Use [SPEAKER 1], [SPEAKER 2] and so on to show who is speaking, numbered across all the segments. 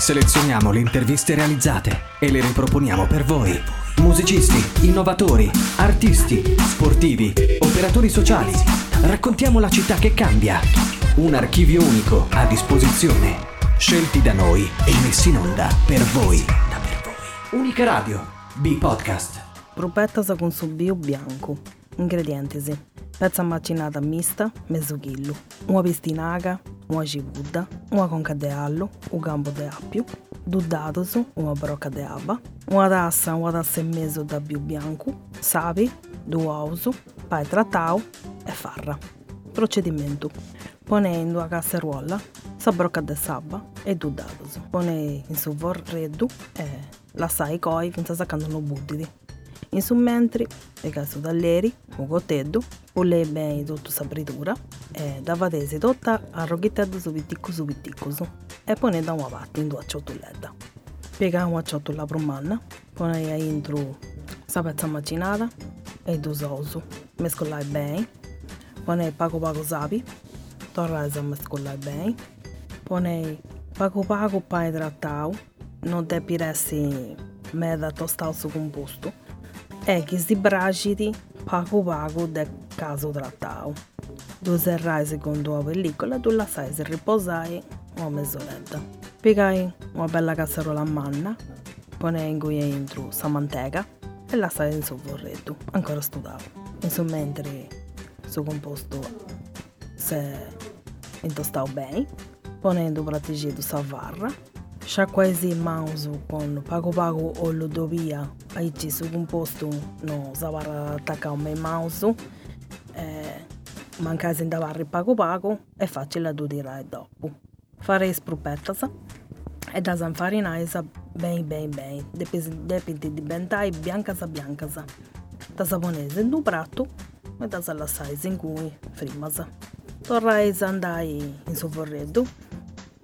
[SPEAKER 1] Selezioniamo le interviste realizzate e le riproponiamo per voi. Musicisti, innovatori, artisti, sportivi, operatori sociali. Raccontiamo la città che cambia. Un archivio unico a disposizione. Scelti da noi e messi in onda per voi. Unica Radio, B-Podcast.
[SPEAKER 2] Rubetta con subbio bianco. Ingredienti. Pezza macinata mista, mezzo chillo. Una pistinaga, una cibudda, una conca di allo, un gambo di appio, due dados, una brocca di aba, una tassa, una tassa e mezzo da più bianco, sapi, due uovo, pai trattau e farra. Procedimento. Pone in una casseruola sa brocca di sabba e due dados. Pone in su vorreddu e lasciai coi finché saccando non buttidi. In su mentre, lega su dalleri, un goteddo, pulle bene tutta sa fritura e da vadesi tutta a roghiteddo su vitticco su vitticco e pone da una parte in due ciotolette. Piega una ciotola promanna, pone intro sa pezza macinata e due sosu. Mescolai bene, pone pago pago sapi, torna a mescolare bene, pone pago pago pane trattau, non devi resti meda tostato su composto, e che si braciti pago pago del caso trattau. Tu serrai secondo la pellicola, tu la sai se riposai una mezz'oretta. Piegai una bella casseruola manna, ponei in cui entro sa manteca e la sai in sovvorretto, ancora studiavo. Insomma, mentre su composto se intostavo bene, ponendo praticamente sa varra, sciacquaisi mauso con pago pago o ludovia. Aici su composto no savara attacca un mauso eh, mancasi da varri pago pago e facile da dire dopo. Fare sprupettas e da sanfarinaisa bene bene bene depende di bentai biancasa biancasa. Da saponese in un prato e da salassais in cui frimas torrai andai in sovvorreddo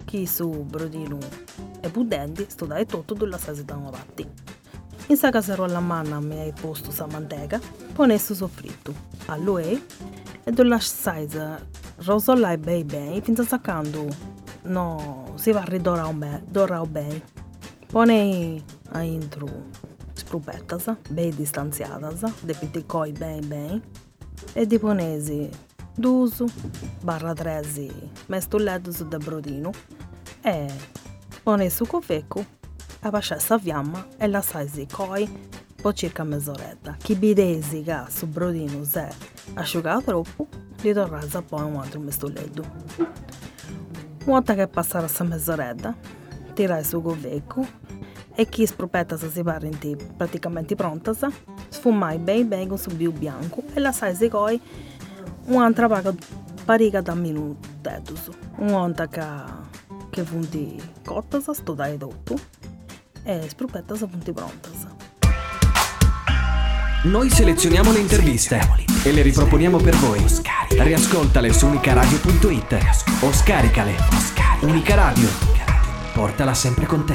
[SPEAKER 2] chi su brodino. e budenti studai tutto della da una parte. In sa caseruola manna mi hai posto sa manteca, ponesso soffritto, alloe e della size rosolai bei bei finché saccando no si va a ridorare bene, dorare bene. Ponei a intro sprupettas, bei distanziatas, de piticoi ben ben, e di ponesi dusu barra tresi mestulletus de brodino e pone su covecco, abbasciare sa fiamma e lasciare si coi per circa mezz'oretta. Chi bidesi che su brodino se asciugato troppo, li torrà a poi un altro mestolletto. Una volta che passare questa mezz'oretta, tirai su covecco e chi sprupetta si parenti praticamente pronta, sfumai bene bene con su più bianco e lasciai si coi un'altra paga parica da minuto. Una volta che che punti cotta sto dai tutto e sprupetta sa punti pronta.
[SPEAKER 1] Noi selezioniamo le interviste e le riproponiamo per voi. Riascoltale su unicaradio.it o scaricale. Unica Radio. Portala sempre con te.